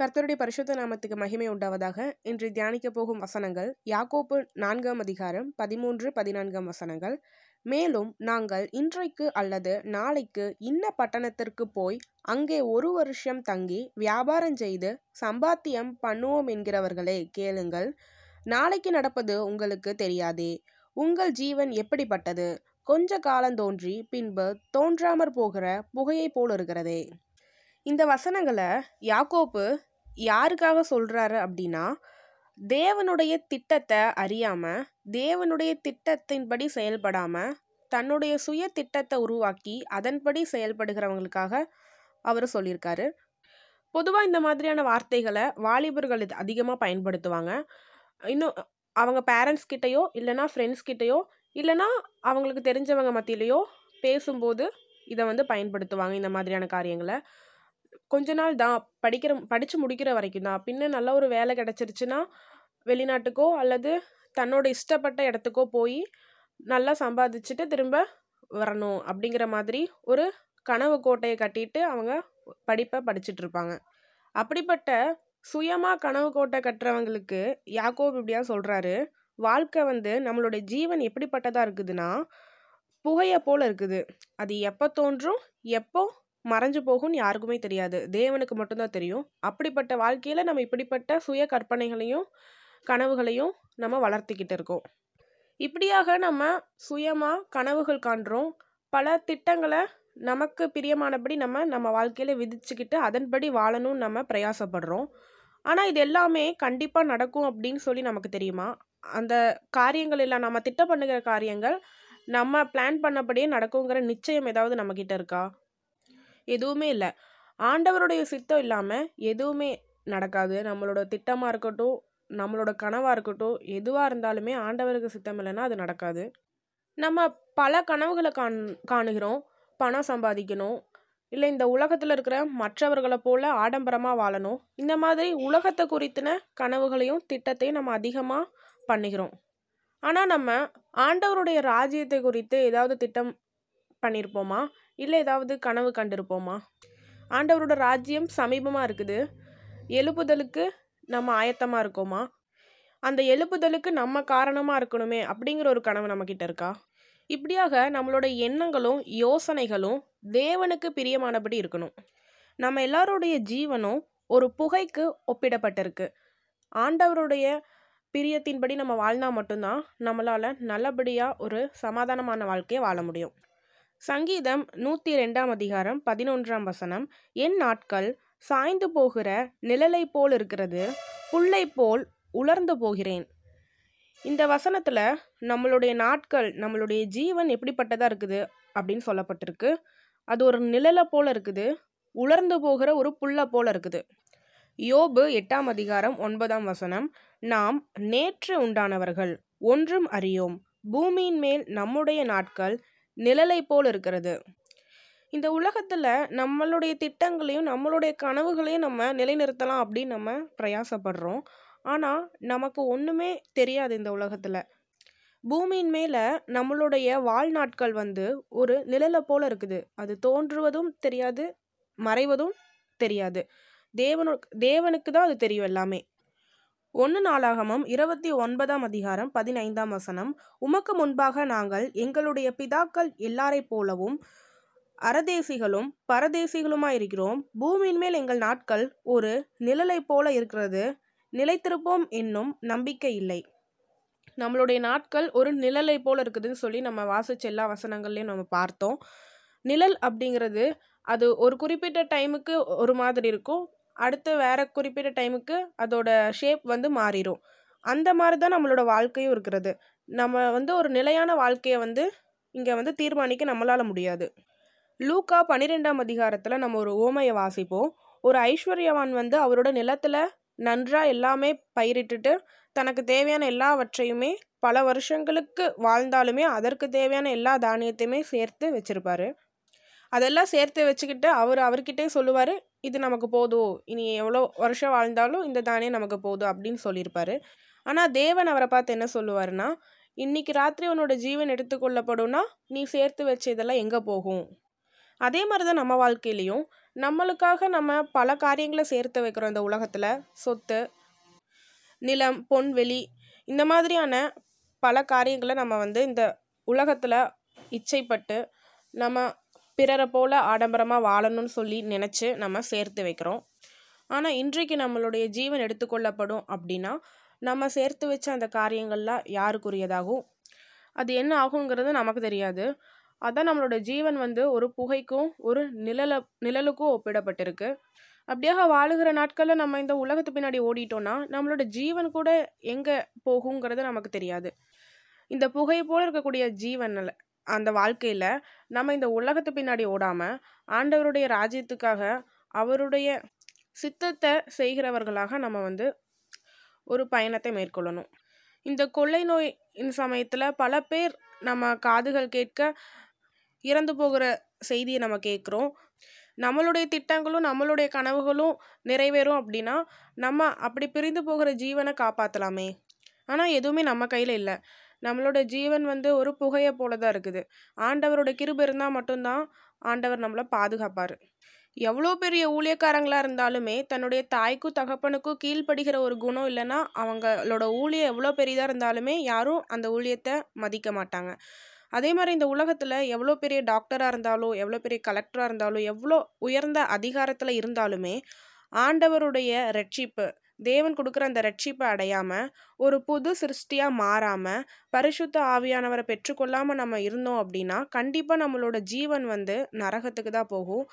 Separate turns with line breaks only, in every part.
கர்த்தருடைய பரிசுத்த நாமத்துக்கு மகிமை உண்டாவதாக. இன்று தியானிக்க போகும் வசனங்கள் யாக்கோப்பு நான்காம் அதிகாரம் பதிமூன்று பதினான்காம் வசனங்கள். மேலும் நாங்கள் இன்றைக்கு அல்லது நாளைக்கு இன்ன பட்டணத்திற்கு போய் அங்கே ஒரு வருஷம் தங்கி வியாபாரம் செய்து சம்பாத்தியம் பண்ணுவோம் என்கிறவர்களே கேளுங்கள். நாளைக்கு நடப்பது உங்களுக்கு தெரியாதே. உங்கள் ஜீவன் எப்படிப்பட்டது? கொஞ்ச காலம் தோன்றி பின்பு தோன்றாமற் போகிற புகையை போல் இருக்கிறதே இந்த வசனங்களை யாக்கோப்பு யாருக்காக சொல்கிறாரு அப்படின்னா தேவனுடைய திட்டத்தை அறியாமல் தேவனுடைய திட்டத்தின்படி செயல்படாமல் தன்னுடைய சுய திட்டத்தை உருவாக்கி அதன்படி செயல்படுகிறவங்களுக்காக அவர் சொல்லியிருக்காரு. பொதுவாக இந்த மாதிரியான வார்த்தைகளை வாலிபர்கள் இது அதிகமாக பயன்படுத்துவாங்க. இன்னும் அவங்க பேரண்ட்ஸ் கிட்டேயோ இல்லைனா ஃப்ரெண்ட்ஸ் கிட்டேயோ இல்லைனா அவங்களுக்கு தெரிஞ்சவங்க மத்தியிலையோ பேசும்போது இதை வந்து பயன்படுத்துவாங்க இந்த மாதிரியான காரியங்களை. கொஞ்ச நாள் தான் படிக்கிற படித்து முடிக்கிற வரைக்கும் தான். பின்ன நல்ல ஒரு வேலை கிடச்சிருச்சுன்னா வெளிநாட்டுக்கோ அல்லது தன்னோட இஷ்டப்பட்ட இடத்துக்கோ போய் நல்லா சம்பாதிச்சுட்டு திரும்ப வரணும் அப்படிங்கிற மாதிரி ஒரு கனவு கோட்டையை கட்டிட்டு அவங்க படிப்பை படிச்சுட்டு இருப்பாங்க. அப்படிப்பட்ட சுயமாக கனவு கோட்டை கட்டுறவங்களுக்கு யாக்கோப் இப்படியா சொல்கிறாரு வாழ்க்கை வந்து நம்மளுடைய ஜீவன் எப்படிப்பட்டதாக இருக்குதுன்னா புகையை போல் இருக்குது. அது எப்போ தோன்றும் எப்போ மறைஞ்சு போகும்னு யாருக்குமே தெரியாது. தேவனுக்கு மட்டும்தான் தெரியும். அப்படிப்பட்ட வாழ்க்கையில் நம்ம இப்படிப்பட்ட சுய கற்பனைகளையும் கனவுகளையும் நம்ம வளர்த்திக்கிட்டு இருக்கோம். இப்படியாக நம்ம சுயமாக கனவுகள் காண்றோம். பல திட்டங்களை நமக்கு பிரியமானபடி நம்ம நம்ம வாழ்க்கையில் விதிச்சுக்கிட்டு அதன்படி வாழணும்னு நம்ம பிரயாசப்படுறோம். ஆனால் இது எல்லாமே கண்டிப்பாக நடக்கும் அப்படின்னு சொல்லி நமக்கு தெரியுமா? அந்த காரியங்கள் இல்லை நம்ம திட்டம் பண்ணுகிற காரியங்கள் நம்ம பிளான் பண்ணபடியே நடக்குங்கிற நிச்சயம் ஏதாவது நம்மக்கிட்ட இருக்கா? எதுவுமே இல்லை. ஆண்டவருடைய சித்தம் இல்லாமல் எதுவுமே நடக்காது. நம்மளோட திட்டமாக இருக்கட்டும் நம்மளோட கனவாக இருக்கட்டும் எதுவாக இருந்தாலுமே ஆண்டவருக்கு சித்தம் இல்லைன்னா அது நடக்காது. நம்ம பல கனவுகளை காண் காணுகிறோம். பணம் சம்பாதிக்கணும். இல்லை இந்த உலகத்தில் இருக்கிற மற்றவர்களை போல ஆடம்பரமாக வாழணும். இந்த மாதிரி உலகத்தை குறித்தின கனவுகளையும் திட்டத்தையும் நம்ம அதிகமாக பண்ணுகிறோம். ஆனால் நம்ம ஆண்டவருடைய ராஜ்யத்தை குறித்து ஏதாவது திட்டம் பண்ணியிருப்போமா இல்லை ஏதாவது கனவு கண்டிருப்போமா? ஆண்டவரோட ராஜ்யம் சமீபமாக இருக்குது. எழுப்புதலுக்கு நம்ம ஆயத்தமாக இருக்கோமா? அந்த எழுப்புதலுக்கு நம்ம காரணமாக இருக்கணுமே அப்படிங்கிற ஒரு கனவு நம்மக்கிட்ட இருக்கா? இப்படியாக நம்மளோட எண்ணங்களும் யோசனைகளும் தேவனுக்கு பிரியமானபடி இருக்கணும். நம்ம எல்லாருடைய ஜீவனும் ஒரு புகைக்கு ஒப்பிடப்பட்டிருக்கு. ஆண்டவருடைய பிரியத்தின்படி நம்ம வாழ்ந்தால் மட்டும்தான் நம்மளால் நல்லபடியாக ஒரு சமாதானமான வாழ்க்கையை வாழ முடியும். சங்கீதம் நூற்றி ரெண்டாம் அதிகாரம் பதினொன்றாம் வசனம். என் நாட்கள் சாய்ந்து போகிற நிழலை போல் இருக்கிறது புல்லை போல் உலர்ந்து போகிறேன். இந்த வசனத்தில் நம்மளுடைய நாட்கள் நம்மளுடைய ஜீவன் எப்படிப்பட்டதாக இருக்குது அப்படின்னு சொல்லப்பட்டிருக்கு. அது ஒரு நிழலை போல் இருக்குது உலர்ந்து போகிற ஒரு புல்லை போல் இருக்குது. யோபு எட்டாம் அதிகாரம் ஒன்பதாம் வசனம். நாம் நேற்று உண்டானவர்கள் ஒன்றும் அறியோம். பூமியின் மேல் நம்முடைய நாட்கள் நிழலை போல் இருக்கிறது. இந்த உலகத்தில் நம்மளுடைய திட்டங்களையும் நம்மளுடைய கனவுகளையும் நம்ம நிலைநிறுத்தலாம் அப்படின்னு நம்ம பிரயாசப்படுறோம். ஆனால் நமக்கு ஒன்றுமே தெரியாது இந்த உலகத்தில். பூமியின் மேலே நம்மளுடைய வாழ்நாட்கள் வந்து ஒரு நிழலை போல் இருக்குது. அது தோன்றுவதும் தெரியாது மறைவதும் தெரியாது. தேவனு தேவனுக்கு தான் அது தெரியும் எல்லாமே. ஒன்று நாளாகமம் இருபத்தி ஒன்பதாம் அதிகாரம் பதினைந்தாம் வசனம். உமக்கு முன்பாக நாங்கள் எங்களுடைய பிதாக்கள் எல்லாரை போலவும் அறதேசிகளும் பரதேசிகளுமாயிருக்கிறோம். பூமியின் மேல் எங்கள் நாட்கள் ஒரு நிழலை போல இருக்கிறது. நிலைத்திருப்போம் என்னும் நம்பிக்கை இல்லை. நம்மளுடைய நாட்கள் ஒரு நிழலை போல இருக்குதுன்னு சொல்லி நம்ம வாசிச்ச எல்லா வசனங்கள்லையும் நம்ம பார்த்தோம். நிழல் அப்படிங்கிறது அது ஒரு குறிப்பிட்ட டைமுக்கு ஒரு மாதிரி இருக்கும். அடுத்து வேற குறிப்பிட்ட டைமுக்கு அதோட ஷேப் வந்து மாறிடும் அந்த மாதிரி தான் நம்மளோட வாழ்க்கையும் இருக்கிறது. நம்ம வந்து ஒரு நிலையான வாழ்க்கையை வந்து இங்கே வந்து தீர்மானிக்க நம்மளால் முடியாது. லூக்கா பன்னிரெண்டாம் அதிகாரத்தில் நம்ம ஒரு ஓமையை வாசிப்போம். ஒரு ஐஸ்வர்யவான் வந்து அவரோட நிலத்தில் நன்றாக எல்லாமே பயிரிட்டுட்டு தனக்கு தேவையான எல்லாவற்றையுமே பல வருஷங்களுக்கு வாழ்ந்தாலுமே அதற்கு தேவையான எல்லா தானியத்தையுமே சேர்த்து வச்சுருப்பாரு. அதெல்லாம் சேர்த்து வச்சுக்கிட்டு அவர் அவர்கிட்டே சொல்லுவார் இது நமக்கு போதும் இனி எவ்வளோ வருஷம் வாழ்ந்தாலும் இந்த தானே நமக்கு போதும் அப்படின்னு சொல்லியிருப்பாரு. ஆனால் தேவன் அவரை பார்த்து என்ன சொல்லுவாருன்னா இன்னைக்கு ராத்திரி உன்னோட ஜீவன் எடுத்துக்கொள்ளப்படும்னா நீ சேர்த்து வச்ச இதெல்லாம் எங்கே போகும்? அதே மாதிரி தான் நம்ம வாழ்க்கையிலையும் நம்மளுக்காக நம்ம பல காரியங்களை சேர்த்து வைக்கிறோம் இந்த உலகத்தில். சொத்து நிலம் பொன்வெளி இந்த மாதிரியான பல காரியங்களை நம்ம வந்து இந்த உலகத்தில் இச்சைப்பட்டு நம்ம பிறரை போல் ஆடம்பரமாக வாழணும்னு சொல்லி நினச்சி நம்ம சேர்த்து வைக்கிறோம். ஆனால் இன்றைக்கு நம்மளுடைய ஜீவன் எடுத்துக்கொள்ளப்படும் அப்படின்னா நம்ம சேர்த்து வச்ச அந்த காரியங்கள்லாம் யாருக்குரியதாகும்? அது என்ன ஆகுங்கிறது நமக்கு தெரியாது. அதான் நம்மளோட ஜீவன் வந்து ஒரு புகைக்கும் ஒரு நிழல நிழலுக்கும் ஒப்பிடப்பட்டிருக்கு. அப்படியாக வாழுகிற நாட்களில் நம்ம இந்த உலகத்து பின்னாடி ஓடிட்டோம்னா நம்மளோட ஜீவன் கூட எங்கே போகுங்கிறது நமக்கு தெரியாது. இந்த புகை போல் இருக்கக்கூடிய ஜீவனில் அந்த வாழ்க்கையில் நம்ம இந்த உலகத்து பின்னாடி ஓடாமல் ஆண்டவருடைய ராஜ்யத்துக்காக அவருடைய சித்தத்தை செய்கிறவர்களாக நம்ம வந்து ஒரு பயணத்தை மேற்கொள்ளணும். இந்த கொள்ளை நோய் சமயத்தில் பல பேர் நம்ம காதுகள் கேட்க இறந்து போகிற செய்தியை நம்ம கேட்குறோம். நம்மளுடைய திட்டங்களும் நம்மளுடைய கனவுகளும் நிறைவேறும் அப்படின்னா நம்ம அப்படி பிரிந்து போகிற ஜீவனை காப்பாற்றலாமே ஆனால் எதுவுமே நம்ம கையில் இல்லை. நம்மளோட ஜீவன் வந்து ஒரு புகையை போல தான் இருக்குது. ஆண்டவரோட கிருப இருந்தால் மட்டும்தான் ஆண்டவர் நம்மளை பாதுகாப்பார். எவ்வளோ பெரிய ஊழியக்காரங்களாக இருந்தாலுமே தன்னுடைய தாய்க்கும் தகப்பனுக்கும் கீழ்ப்படுகிற ஒரு குணம் இல்லைன்னா அவங்களோட ஊழியம் எவ்வளோ பெரியதாக இருந்தாலுமே யாரும் அந்த ஊழியத்தை மதிக்க மாட்டாங்க. அதே மாதிரி இந்த உலகத்தில் எவ்வளோ பெரிய டாக்டராக இருந்தாலும் எவ்வளோ பெரிய கலெக்டராக இருந்தாலும் எவ்வளோ உயர்ந்த அதிகாரத்தில் இருந்தாலுமே ஆண்டவருடைய ரட்சிப்பு தேவன் கொடுக்குற அந்த ரட்சிப்பை அடையாமல் ஒரு புது சிருஷ்டியாக மாறாமல் பரிசுத்த ஆவியானவரை பெற்றுக்கொள்ளாமல் நம்ம இருந்தோம் அப்படின்னா கண்டிப்பாக நம்மளோட ஜீவன் வந்து நரகத்துக்கு தான் போகும்.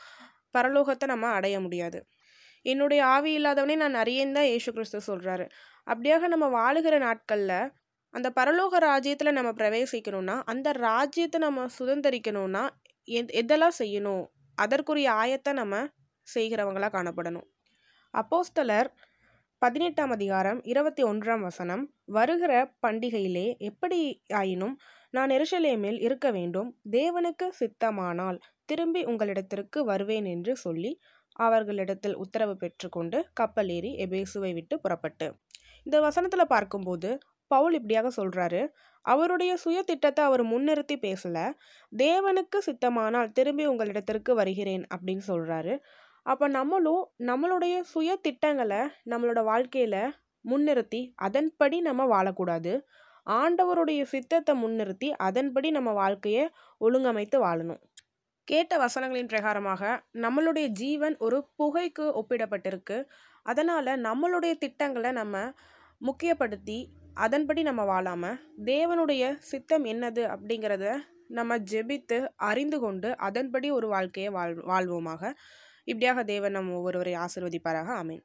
பரலோகத்தை நம்ம அடைய முடியாது. என்னுடைய ஆவி இல்லாதவனே நான் அறியேன் தான் ஏசு கிறிஸ்து சொல்கிறாரு அப்படியாக நம்ம வாழுகிற நாட்களில் அந்த பரலோக ராஜ்யத்தில் நம்ம பிரவேசிக்கணும்னா அந்த ராஜ்யத்தை நம்ம சுதந்திரிக்கணும்னா எத் எதெல்லாம் செய்யணும்? அதற்குரிய ஆயத்தை நம்ம செய்கிறவங்களாக காணப்படணும். அப்போஸ்தலர் பதினெட்டாம் அதிகாரம் இருபத்தி ஒன்றாம் வசனம். வருகிற பண்டிகையிலே எப்படி ஆயினும் நான் எருசலேமில் இருக்க வேண்டும். தேவனுக்கு சித்தமானால் திரும்பி உங்களிடத்திற்கு வருவேன் என்று சொல்லி அவர்களிடத்தில் உத்தரவு பெற்றுக்கொண்டு கப்பல் ஏறி எபேசுவை விட்டு புறப்பட்டு. இந்த வசனத்தில் பார்க்கும்போது பவுல் இப்படியாக சொல்கிறாரு அவருடைய சுய திட்டத்தை அவர் முன்னிறுத்தி பேசலை. தேவனுக்கு சித்தமானால் திரும்பி உங்களிடத்திற்கு வருகிறேன் அப்படின்னு சொல்கிறாரு அப்போ நம்மளும் நம்மளுடைய சுய திட்டங்களை நம்மளோட வாழ்க்கையில் முன்னிறுத்தி அதன்படி நம்ம வாழக்கூடாது. ஆண்டவருடைய சித்தத்தை முன்னிறுத்தி அதன்படி நம்ம வாழ்க்கையை ஒழுங்கமைத்து வாழணும். கேட்ட வசனங்களின் பிரகாரமாக நம்மளுடைய ஜீவன் ஒரு புகைக்கு ஒப்பிடப்பட்டிருக்கு. அதனால் நம்மளுடைய திட்டங்களை நம்ம முக்கியப்படுத்தி அதன்படி நம்ம வாழாமல் தேவனுடைய சித்தம் என்னது அப்படிங்கிறத நம்ம ஜெபித்து அறிந்து கொண்டு அதன்படி ஒரு வாழ்க்கையை வாழ் வாழ்வோமாக. இப்படியாக தேவன் நம் ஒவ்வொருவரை ஆசிர்வதிப்பாராக. ஆமீன்.